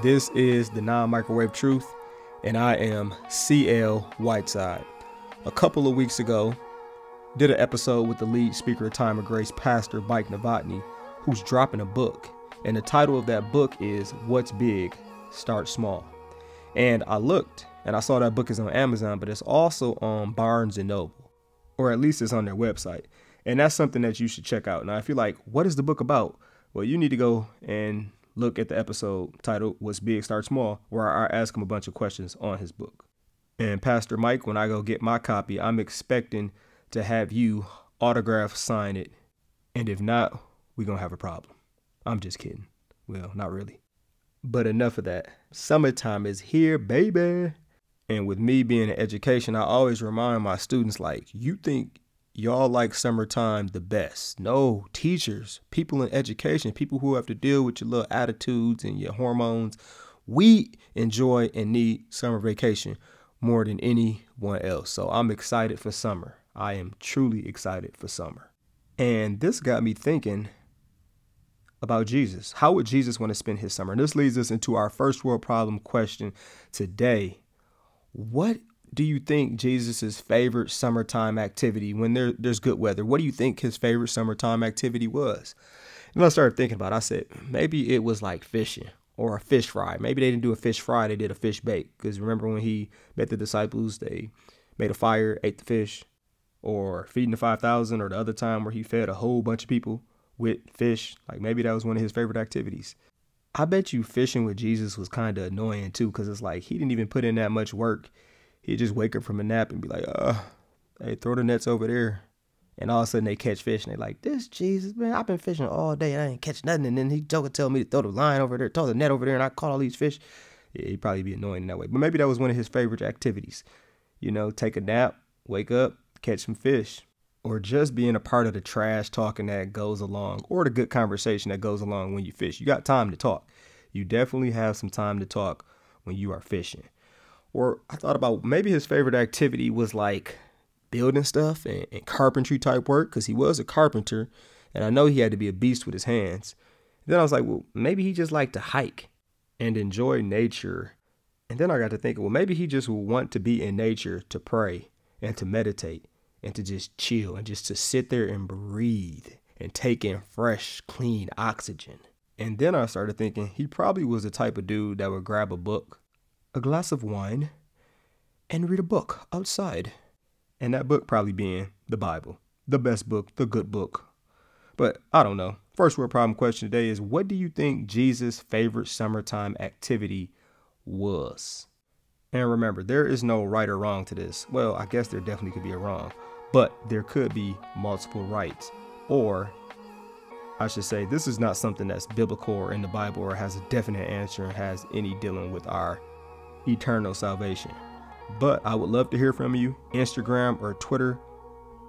This is the Non Microwave Truth, and I am CL Whiteside. A couple of weeks ago, did an episode with the lead speaker of Time of Grace, Pastor Mike Novotny, who's dropping a book. And the title of that book is What's Big, Start Small. And I looked and I saw that book is on Amazon, but it's also on Barnes and Noble, or at least it's on their website. And that's something that you should check out. Now, if you're like, what is the book about? Well, you need to go and look at the episode titled What's Big Start Small, where I ask him a bunch of questions on his book. And Pastor Mike, when I go get my copy, I'm expecting to have you autograph sign it. And if not, we're going to have a problem. I'm just kidding. Well, not really. But enough of that. Summertime is here, baby. And with me being in education, I always remind my students like, you think y'all like summertime the best. No, teachers, people in education, people who have to deal with your little attitudes and your hormones, we enjoy and need summer vacation more than anyone else. So I'm excited for summer. I am truly excited for summer. And this got me thinking about Jesus. How would Jesus want to spend his summer? And this leads us into our first world problem question today. What do you think Jesus's favorite summertime activity when there, there's good weather? What do you think his favorite summertime activity was? And I started thinking about it. I said, maybe it was like fishing or a fish fry. Maybe they didn't do a fish fry, they did a fish bake. Because remember when he met the disciples, they made a fire, ate the fish, or feeding the 5,000, or the other time where he fed a whole bunch of people with fish. Like maybe that was one of his favorite activities. I bet you fishing with Jesus was kind of annoying too, because it's like he didn't even put in that much work he'd just wake up from a nap and be like, uh, hey, throw the nets over there. And all of a sudden they catch fish and they like, this Jesus, man, I've been fishing all day. And I ain't catch nothing. And then he joke tell me to throw the line over there, throw the net over there, and I caught all these fish. Yeah, he'd probably be annoying in that way. But maybe that was one of his favorite activities. You know, take a nap, wake up, catch some fish. Or just being a part of the trash talking that goes along, or the good conversation that goes along when you fish. You got time to talk. You definitely have some time to talk when you are fishing. Or I thought about maybe his favorite activity was like building stuff and, and carpentry type work because he was a carpenter and I know he had to be a beast with his hands. And then I was like, well, maybe he just liked to hike and enjoy nature. And then I got to thinking, well, maybe he just would want to be in nature to pray and to meditate and to just chill and just to sit there and breathe and take in fresh, clean oxygen. And then I started thinking he probably was the type of dude that would grab a book a glass of wine, and read a book outside. And that book probably being the Bible, the best book, the good book. But I don't know. First world problem question today is what do you think Jesus' favorite summertime activity was? And remember, there is no right or wrong to this. Well, I guess there definitely could be a wrong, but there could be multiple rights. Or I should say, this is not something that's biblical or in the Bible or has a definite answer and has any dealing with our eternal salvation. But I would love to hear from you, Instagram or Twitter.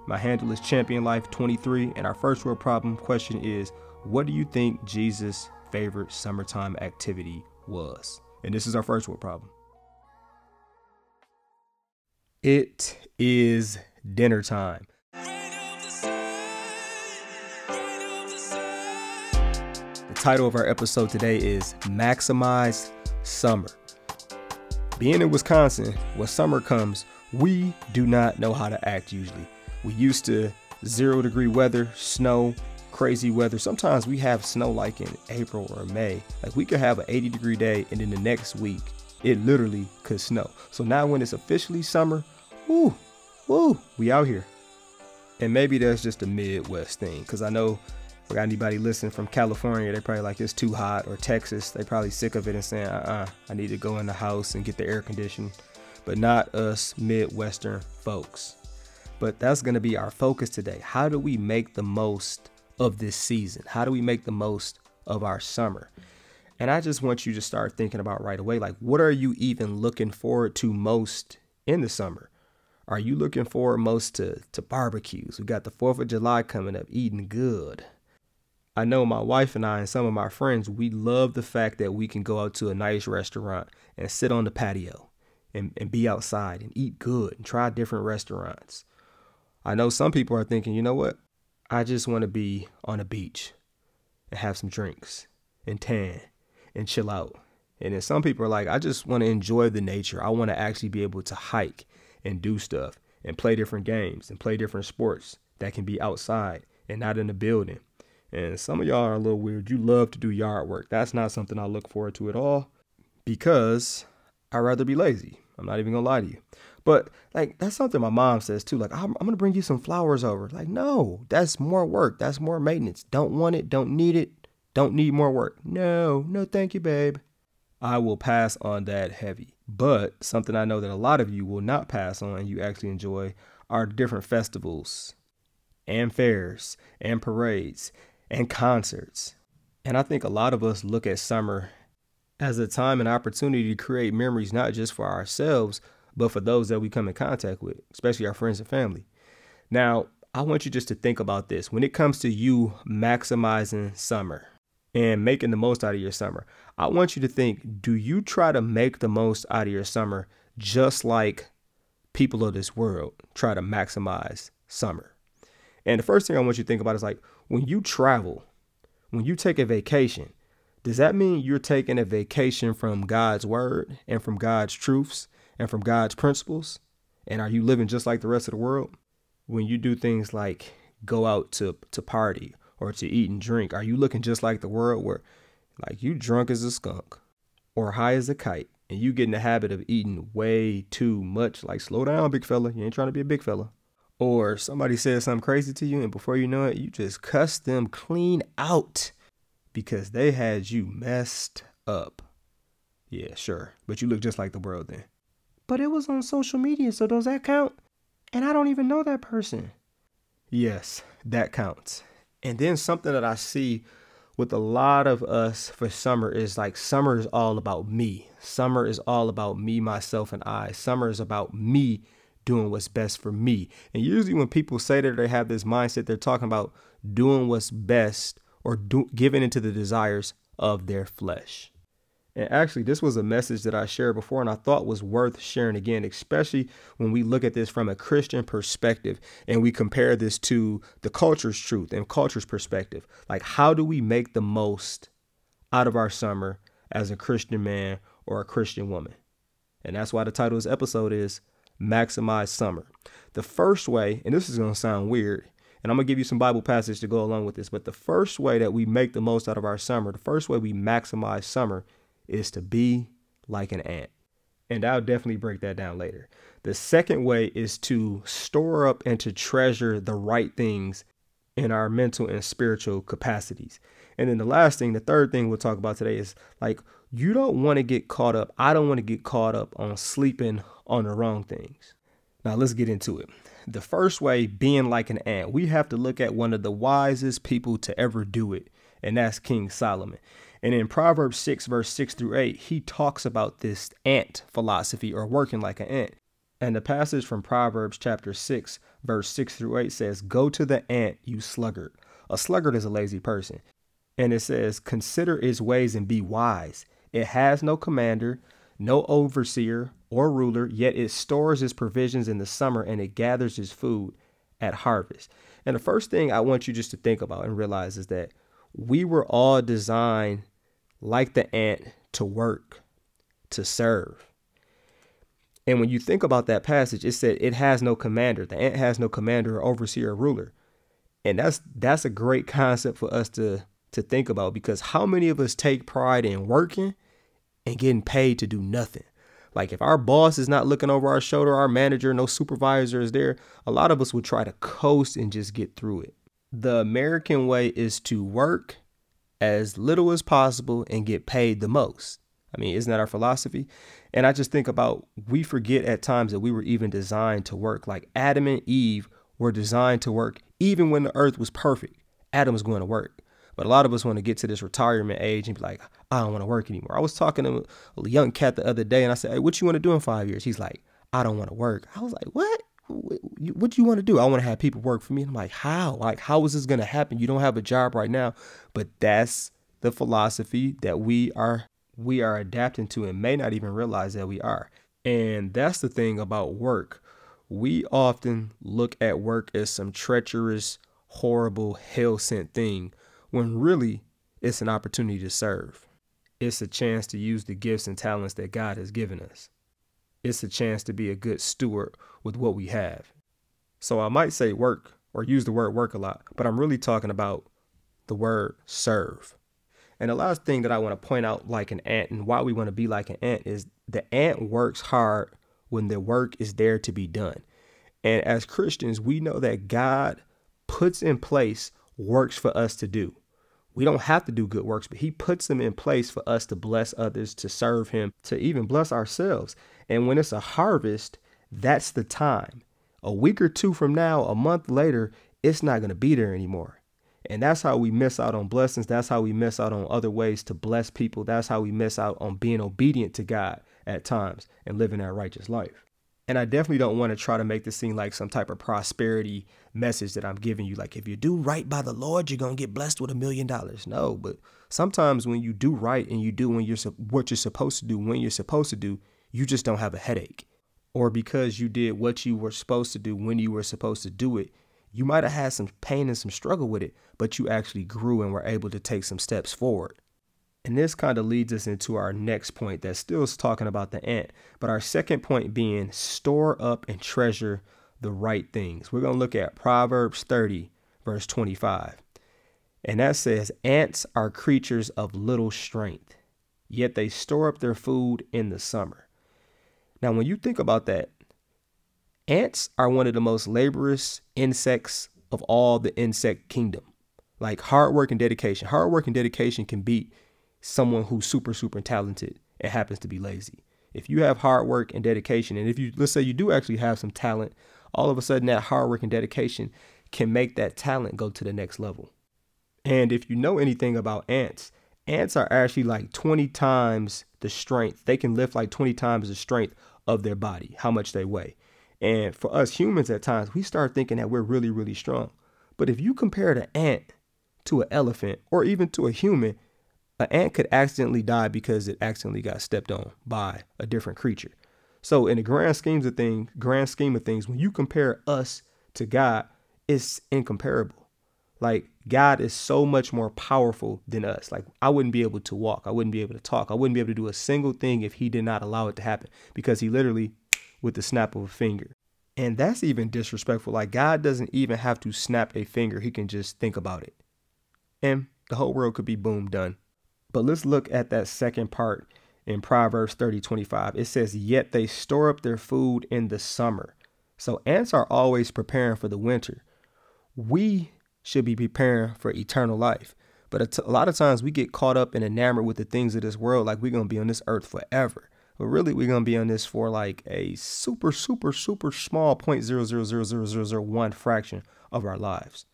My handle is Champion Life 23 and our first world problem question is what do you think Jesus' favorite summertime activity was? And this is our first world problem. It is dinner time. The title of our episode today is Maximize Summer. Being in Wisconsin, when summer comes, we do not know how to act usually. We used to zero degree weather, snow, crazy weather. Sometimes we have snow like in April or May. Like we could have an 80 degree day and then the next week it literally could snow. So now when it's officially summer, woo, woo, we out here. And maybe that's just a Midwest thing because I know we got anybody listening from California, they probably like it's too hot, or Texas, they probably sick of it and saying, uh uh I need to go in the house and get the air conditioned. But not us Midwestern folks. But that's going to be our focus today. How do we make the most of this season? How do we make the most of our summer? And I just want you to start thinking about right away like, what are you even looking forward to most in the summer? Are you looking forward most to, to barbecues? We got the 4th of July coming up, eating good. I know my wife and I and some of my friends, we love the fact that we can go out to a nice restaurant and sit on the patio and, and be outside and eat good and try different restaurants. I know some people are thinking, you know what? I just want to be on a beach and have some drinks and tan and chill out And then some people are like, I just want to enjoy the nature. I want to actually be able to hike and do stuff and play different games and play different sports that can be outside and not in a building. And some of y'all are a little weird. You love to do yard work. That's not something I look forward to at all because I'd rather be lazy. I'm not even gonna lie to you. But like that's something my mom says too. Like I'm, I'm, gonna bring you some flowers over. Like no, that's more work. That's more maintenance. Don't want it. Don't need it. Don't need more work. No, no, thank you, babe. I will pass on that heavy. But something I know that a lot of you will not pass on and you actually enjoy are different festivals and fairs and parades and concerts. And I think a lot of us look at summer as a time and opportunity to create memories, not just for ourselves, but for those that we come in contact with, especially our friends and family. Now, I want you just to think about this. When it comes to you maximizing summer and making the most out of your summer, I want you to think do you try to make the most out of your summer just like people of this world try to maximize summer? And the first thing I want you to think about is like when you travel, when you take a vacation, does that mean you're taking a vacation from God's word and from God's truths and from God's principles? And are you living just like the rest of the world? When you do things like go out to, to party or to eat and drink, are you looking just like the world where like you drunk as a skunk or high as a kite and you get in the habit of eating way too much? Like slow down, big fella. You ain't trying to be a big fella. Or somebody says something crazy to you and before you know it, you just cuss them clean out because they had you messed up. Yeah, sure. But you look just like the world then. But it was on social media, so does that count? And I don't even know that person. Yes, that counts. And then something that I see with a lot of us for summer is like summer is all about me. Summer is all about me, myself, and I. Summer is about me doing what's best for me. And usually when people say that they have this mindset, they're talking about doing what's best or do, giving into the desires of their flesh. And actually, this was a message that I shared before and I thought was worth sharing again, especially when we look at this from a Christian perspective and we compare this to the culture's truth and culture's perspective. Like, how do we make the most out of our summer as a Christian man or a Christian woman? And that's why the title of this episode is Maximize Summer. The first way, and this is going to sound weird, and I'm going to give you some Bible passage to go along with this. But the first way that we make the most out of our summer, the first way we maximize summer is to be like an ant. And I'll definitely break that down later. The second way is to store up and to treasure the right things in our mental and spiritual capacities. And then the last thing, the third thing we'll talk about today is like you don't want to get caught up. I don't want to get caught up on sleeping on the wrong things. Now let's get into it. The first way, being like an ant, we have to look at one of the wisest people to ever do it, and that's King Solomon. And in Proverbs 6, verse 6 through 8, he talks about this ant philosophy or working like an ant. And the passage from Proverbs chapter 6, verse 6 through 8 says, Go to the ant, you sluggard. A sluggard is a lazy person. And it says, Consider its ways and be wise. It has no commander, no overseer or ruler, yet it stores its provisions in the summer and it gathers its food at harvest. And the first thing I want you just to think about and realize is that we were all designed like the ant to work, to serve. And when you think about that passage, it said it has no commander. The ant has no commander or overseer or ruler. And that's that's a great concept for us to to think about because how many of us take pride in working and getting paid to do nothing. Like if our boss is not looking over our shoulder, our manager, no supervisor is there, a lot of us would try to coast and just get through it. The American way is to work as little as possible and get paid the most. I mean, isn't that our philosophy? And I just think about we forget at times that we were even designed to work. Like Adam and Eve were designed to work even when the earth was perfect. Adam was going to work. But a lot of us want to get to this retirement age and be like, I don't want to work anymore. I was talking to a young cat the other day and I said, Hey, what you want to do in five years? He's like, I don't want to work. I was like, What? What do you want to do? I want to have people work for me. And I'm like, How? Like, how is this going to happen? You don't have a job right now. But that's the philosophy that we are we are adapting to and may not even realize that we are. And that's the thing about work. We often look at work as some treacherous, horrible, hell sent thing when really it's an opportunity to serve. It's a chance to use the gifts and talents that God has given us. It's a chance to be a good steward with what we have. So I might say work or use the word work a lot, but I'm really talking about the word serve. And the last thing that I want to point out, like an ant, and why we want to be like an ant, is the ant works hard when the work is there to be done. And as Christians, we know that God puts in place works for us to do. We don't have to do good works, but He puts them in place for us to bless others, to serve Him, to even bless ourselves. And when it's a harvest, that's the time. A week or two from now, a month later, it's not going to be there anymore. And that's how we miss out on blessings. That's how we miss out on other ways to bless people. That's how we miss out on being obedient to God at times and living that righteous life. And I definitely don't want to try to make this seem like some type of prosperity message that I'm giving you. Like, if you do right by the Lord, you're going to get blessed with a million dollars. No, but sometimes when you do right and you do when you're what you're supposed to do, when you're supposed to do, you just don't have a headache. Or because you did what you were supposed to do when you were supposed to do it, you might have had some pain and some struggle with it, but you actually grew and were able to take some steps forward. And this kind of leads us into our next point that still is talking about the ant, but our second point being store up and treasure the right things. We're going to look at Proverbs 30, verse 25. And that says, Ants are creatures of little strength, yet they store up their food in the summer. Now, when you think about that, Ants are one of the most laborious insects of all the insect kingdom. Like hard work and dedication. Hard work and dedication can beat someone who's super, super talented and happens to be lazy. If you have hard work and dedication, and if you, let's say you do actually have some talent, all of a sudden that hard work and dedication can make that talent go to the next level. And if you know anything about ants, ants are actually like 20 times the strength. They can lift like 20 times the strength of their body, how much they weigh. And for us humans, at times, we start thinking that we're really, really strong. But if you compare an ant to an elephant or even to a human, an ant could accidentally die because it accidentally got stepped on by a different creature. So in the grand schemes of things, grand scheme of things, when you compare us to God, it's incomparable. Like God is so much more powerful than us. Like I wouldn't be able to walk, I wouldn't be able to talk, I wouldn't be able to do a single thing if he did not allow it to happen because he literally with the snap of a finger. And that's even disrespectful. Like God doesn't even have to snap a finger, He can just think about it. And the whole world could be boom done. But let's look at that second part in Proverbs 30 25. It says, Yet they store up their food in the summer. So ants are always preparing for the winter. We should be preparing for eternal life. But a lot of times we get caught up and enamored with the things of this world, like we're going to be on this earth forever. But really, we're gonna be on this for like a super, super, super small point zero zero zero zero zero zero one fraction of our lives.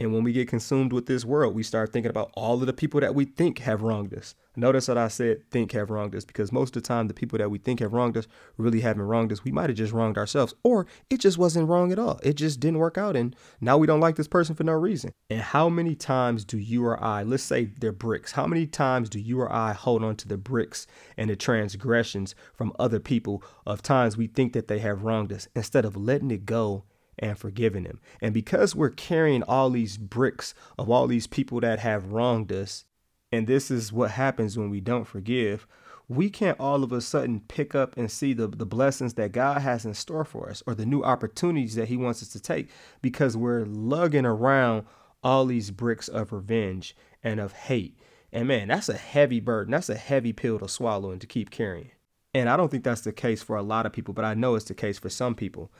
And when we get consumed with this world, we start thinking about all of the people that we think have wronged us. Notice that I said think have wronged us because most of the time, the people that we think have wronged us really haven't wronged us. We might have just wronged ourselves, or it just wasn't wrong at all. It just didn't work out. And now we don't like this person for no reason. And how many times do you or I, let's say they're bricks, how many times do you or I hold on to the bricks and the transgressions from other people of times we think that they have wronged us instead of letting it go and forgiving them. And because we're carrying all these bricks of all these people that have wronged us, and this is what happens when we don't forgive, we can't all of a sudden pick up and see the, the blessings that God has in store for us or the new opportunities that He wants us to take because we're lugging around all these bricks of revenge and of hate. And man, that's a heavy burden. That's a heavy pill to swallow and to keep carrying. And I don't think that's the case for a lot of people, but I know it's the case for some people.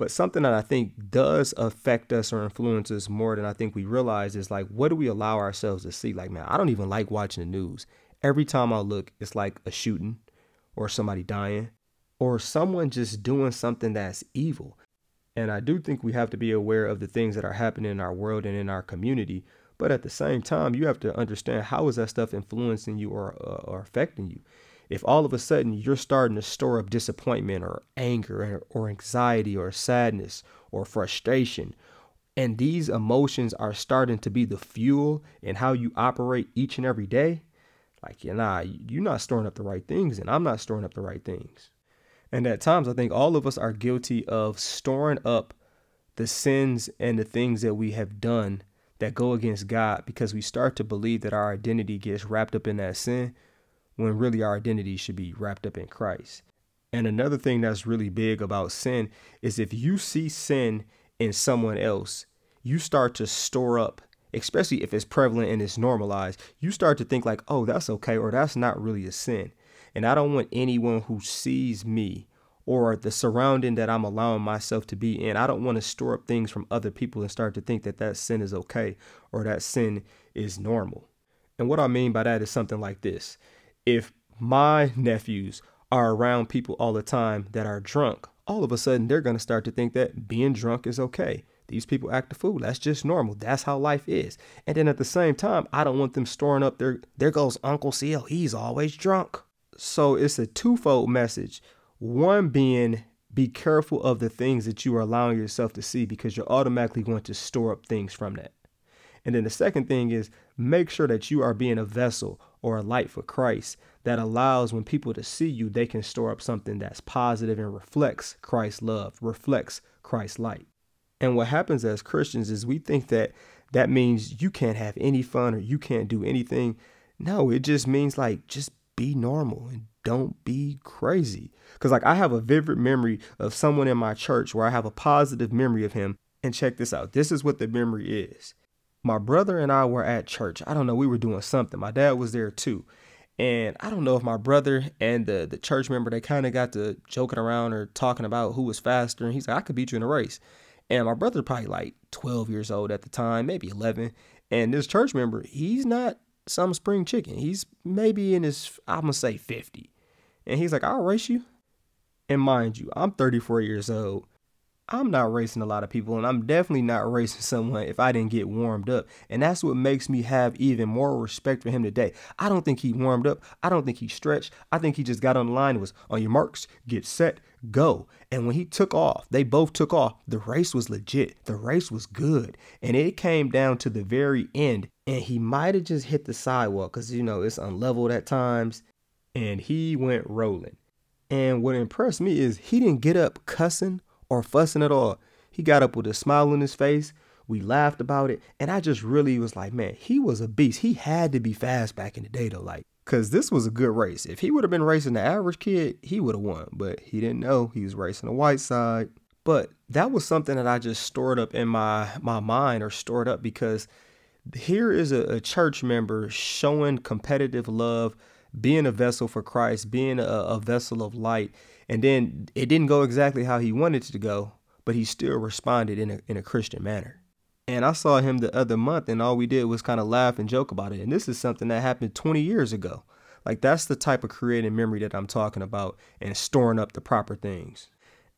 But something that I think does affect us or influence us more than I think we realize is like, what do we allow ourselves to see? Like, man, I don't even like watching the news. Every time I look, it's like a shooting or somebody dying or someone just doing something that's evil. And I do think we have to be aware of the things that are happening in our world and in our community. But at the same time, you have to understand how is that stuff influencing you or, uh, or affecting you if all of a sudden you're starting to store up disappointment or anger or anxiety or sadness or frustration, and these emotions are starting to be the fuel in how you operate each and every day, like, yeah, nah, you're not storing up the right things, and I'm not storing up the right things. And at times, I think all of us are guilty of storing up the sins and the things that we have done that go against God because we start to believe that our identity gets wrapped up in that sin when really our identity should be wrapped up in Christ. And another thing that's really big about sin is if you see sin in someone else, you start to store up, especially if it's prevalent and it's normalized, you start to think like, oh, that's okay, or that's not really a sin. And I don't want anyone who sees me or the surrounding that I'm allowing myself to be in. I don't want to store up things from other people and start to think that that sin is okay or that sin is normal. And what I mean by that is something like this. If my nephews are around people all the time that are drunk, all of a sudden they're going to start to think that being drunk is okay. These people act a fool. That's just normal. That's how life is. And then at the same time, I don't want them storing up their there goes Uncle CL. He's always drunk. So it's a twofold message. One being be careful of the things that you are allowing yourself to see because you're automatically going to store up things from that. And then the second thing is make sure that you are being a vessel or a light for Christ that allows when people to see you, they can store up something that's positive and reflects Christ's love, reflects Christ's light. And what happens as Christians is we think that that means you can't have any fun or you can't do anything. No, it just means like just be normal and don't be crazy. Cause like I have a vivid memory of someone in my church where I have a positive memory of him. And check this out. This is what the memory is. My brother and I were at church. I don't know, we were doing something. My dad was there too. And I don't know if my brother and the, the church member, they kind of got to joking around or talking about who was faster. And he's like, I could beat you in a race. And my brother probably like 12 years old at the time, maybe 11. And this church member, he's not some spring chicken. He's maybe in his, I'm going to say 50. And he's like, I'll race you. And mind you, I'm 34 years old. I'm not racing a lot of people, and I'm definitely not racing someone if I didn't get warmed up. And that's what makes me have even more respect for him today. I don't think he warmed up. I don't think he stretched. I think he just got on the line and was on your marks, get set, go. And when he took off, they both took off. The race was legit. The race was good. And it came down to the very end, and he might have just hit the sidewalk because, you know, it's unleveled at times. And he went rolling. And what impressed me is he didn't get up cussing or fussing at all. He got up with a smile on his face. We laughed about it. And I just really was like, man, he was a beast. He had to be fast back in the day, though. Like, because this was a good race. If he would have been racing the average kid, he would have won. But he didn't know he was racing the Whiteside. But that was something that I just stored up in my, my mind or stored up because here is a, a church member showing competitive love, being a vessel for Christ, being a, a vessel of light and then it didn't go exactly how he wanted it to go, but he still responded in a, in a Christian manner. And I saw him the other month, and all we did was kind of laugh and joke about it. And this is something that happened 20 years ago. Like, that's the type of creative memory that I'm talking about and storing up the proper things.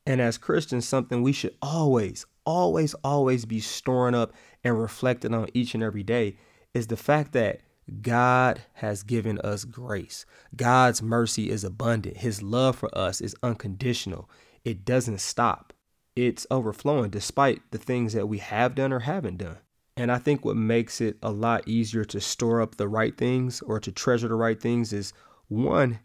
And as Christians, something we should always, always, always be storing up and reflecting on each and every day is the fact that God has given us grace. God's mercy is abundant. His love for us is unconditional. It doesn't stop. It's overflowing despite the things that we have done or haven't done. And I think what makes it a lot easier to store up the right things or to treasure the right things is one,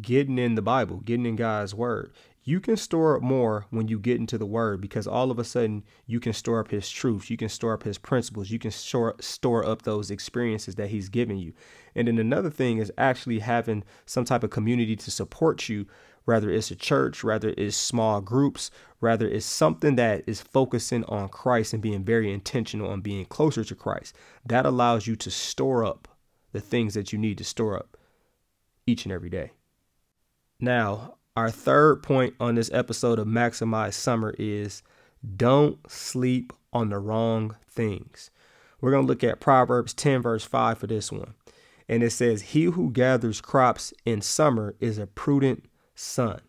getting in the Bible, getting in God's word you can store up more when you get into the word because all of a sudden you can store up his truths you can store up his principles you can store store up those experiences that he's given you. And then another thing is actually having some type of community to support you whether it's a church whether it's small groups rather it's something that is focusing on Christ and being very intentional on being closer to Christ that allows you to store up the things that you need to store up each and every day. Now our third point on this episode of Maximize Summer is don't sleep on the wrong things. We're going to look at Proverbs 10, verse 5 for this one. And it says, He who gathers crops in summer is a prudent son,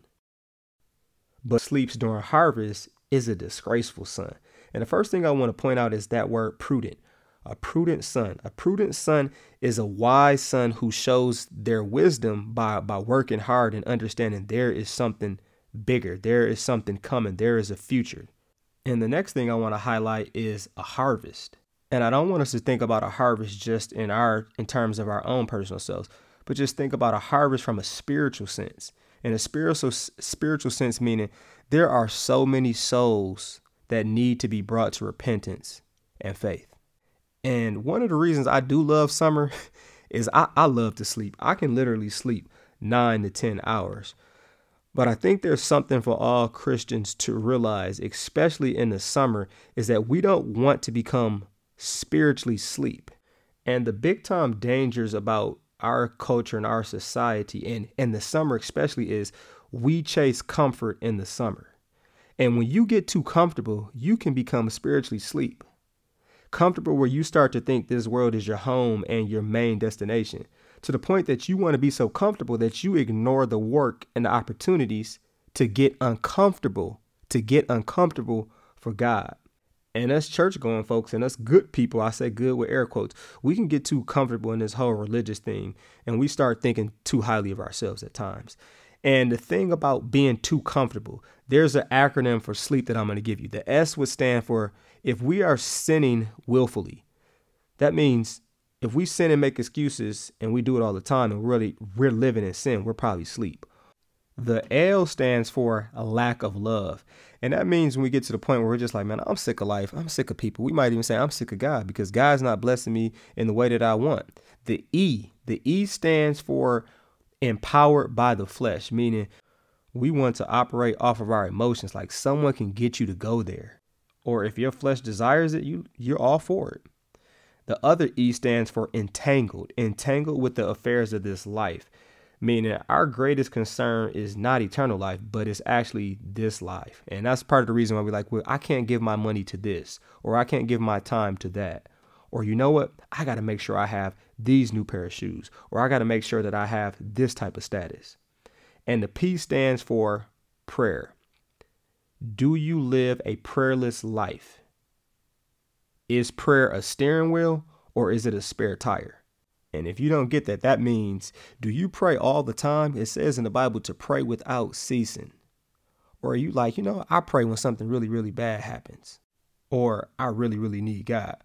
but sleeps during harvest is a disgraceful son. And the first thing I want to point out is that word prudent a prudent son. A prudent son is a wise son who shows their wisdom by, by working hard and understanding there is something bigger, there is something coming, there is a future. And the next thing I want to highlight is a harvest. And I don't want us to think about a harvest just in our in terms of our own personal selves, but just think about a harvest from a spiritual sense. In a spiritual spiritual sense meaning there are so many souls that need to be brought to repentance and faith. And one of the reasons I do love summer is I, I love to sleep. I can literally sleep nine to 10 hours. But I think there's something for all Christians to realize, especially in the summer, is that we don't want to become spiritually sleep. And the big time dangers about our culture and our society and, and the summer especially is we chase comfort in the summer. And when you get too comfortable, you can become spiritually sleep. Comfortable where you start to think this world is your home and your main destination to the point that you want to be so comfortable that you ignore the work and the opportunities to get uncomfortable, to get uncomfortable for God. And us church going folks and us good people, I say good with air quotes, we can get too comfortable in this whole religious thing and we start thinking too highly of ourselves at times. And the thing about being too comfortable, there's an acronym for sleep that I'm going to give you. The S would stand for if we are sinning willfully. That means if we sin and make excuses and we do it all the time and really we're living in sin, we're probably asleep. The L stands for a lack of love. And that means when we get to the point where we're just like, man, I'm sick of life. I'm sick of people. We might even say I'm sick of God because God's not blessing me in the way that I want. The E, the E stands for empowered by the flesh, meaning we want to operate off of our emotions like someone can get you to go there. Or if your flesh desires it, you you're all for it. The other E stands for entangled, entangled with the affairs of this life, meaning our greatest concern is not eternal life, but it's actually this life. And that's part of the reason why we're like, well, I can't give my money to this, or I can't give my time to that. Or you know what? I got to make sure I have these new pair of shoes, or I got to make sure that I have this type of status. And the P stands for prayer. Do you live a prayerless life? Is prayer a steering wheel or is it a spare tire? And if you don't get that, that means do you pray all the time? It says in the Bible to pray without ceasing. Or are you like, you know, I pray when something really, really bad happens, or I really, really need God.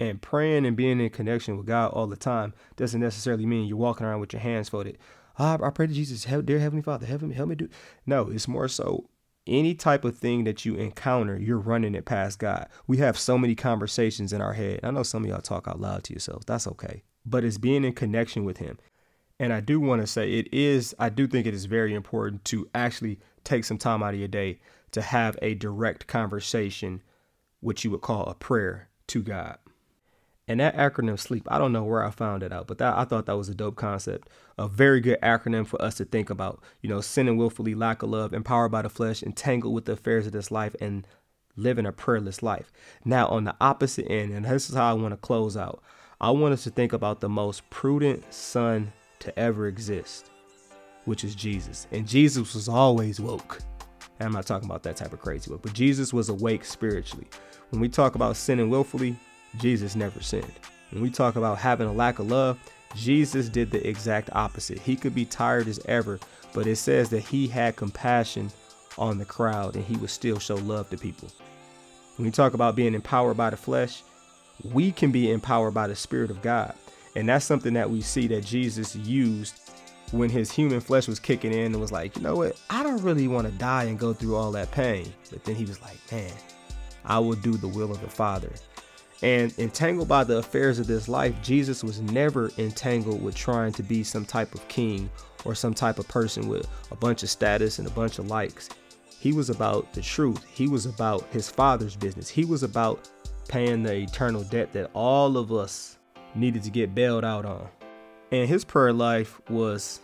And praying and being in connection with God all the time doesn't necessarily mean you're walking around with your hands folded. Oh, I pray to Jesus, dear Heavenly Father, help me, help me do. No, it's more so any type of thing that you encounter, you're running it past God. We have so many conversations in our head. I know some of y'all talk out loud to yourselves. That's okay. But it's being in connection with Him. And I do want to say it is, I do think it is very important to actually take some time out of your day to have a direct conversation, which you would call a prayer to God. And that acronym SLEEP, I don't know where I found it out, but that I thought that was a dope concept. A very good acronym for us to think about. You know, sinning willfully, lack of love, empowered by the flesh, entangled with the affairs of this life, and living a prayerless life. Now, on the opposite end, and this is how I want to close out, I want us to think about the most prudent son to ever exist, which is Jesus. And Jesus was always woke. And I'm not talking about that type of crazy woke, but Jesus was awake spiritually. When we talk about sinning willfully, Jesus never sinned. When we talk about having a lack of love, Jesus did the exact opposite. He could be tired as ever, but it says that he had compassion on the crowd and he would still show love to people. When we talk about being empowered by the flesh, we can be empowered by the Spirit of God. And that's something that we see that Jesus used when his human flesh was kicking in and was like, you know what? I don't really want to die and go through all that pain. But then he was like, man, I will do the will of the Father. And entangled by the affairs of this life, Jesus was never entangled with trying to be some type of king or some type of person with a bunch of status and a bunch of likes. He was about the truth. He was about his father's business. He was about paying the eternal debt that all of us needed to get bailed out on. And his prayer life was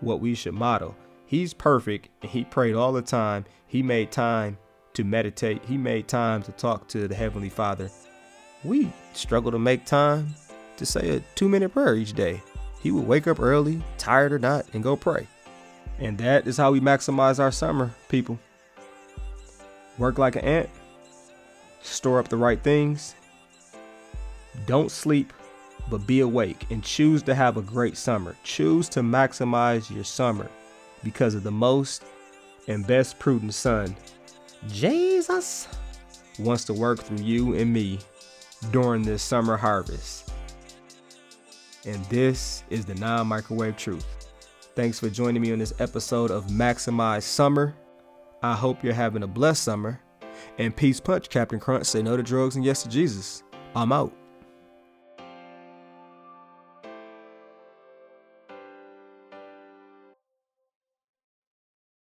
what we should model. He's perfect and he prayed all the time. He made time to meditate. He made time to talk to the Heavenly Father we struggle to make time to say a two minute prayer each day. He would wake up early, tired or not, and go pray. And that is how we maximize our summer, people. Work like an ant, store up the right things, don't sleep, but be awake and choose to have a great summer. Choose to maximize your summer because of the most and best prudent son, Jesus, wants to work through you and me during this summer harvest. And this is the non microwave truth. Thanks for joining me on this episode of Maximize Summer. I hope you're having a blessed summer. And peace punch, Captain Crunch. Say no to drugs and yes to Jesus. I'm out.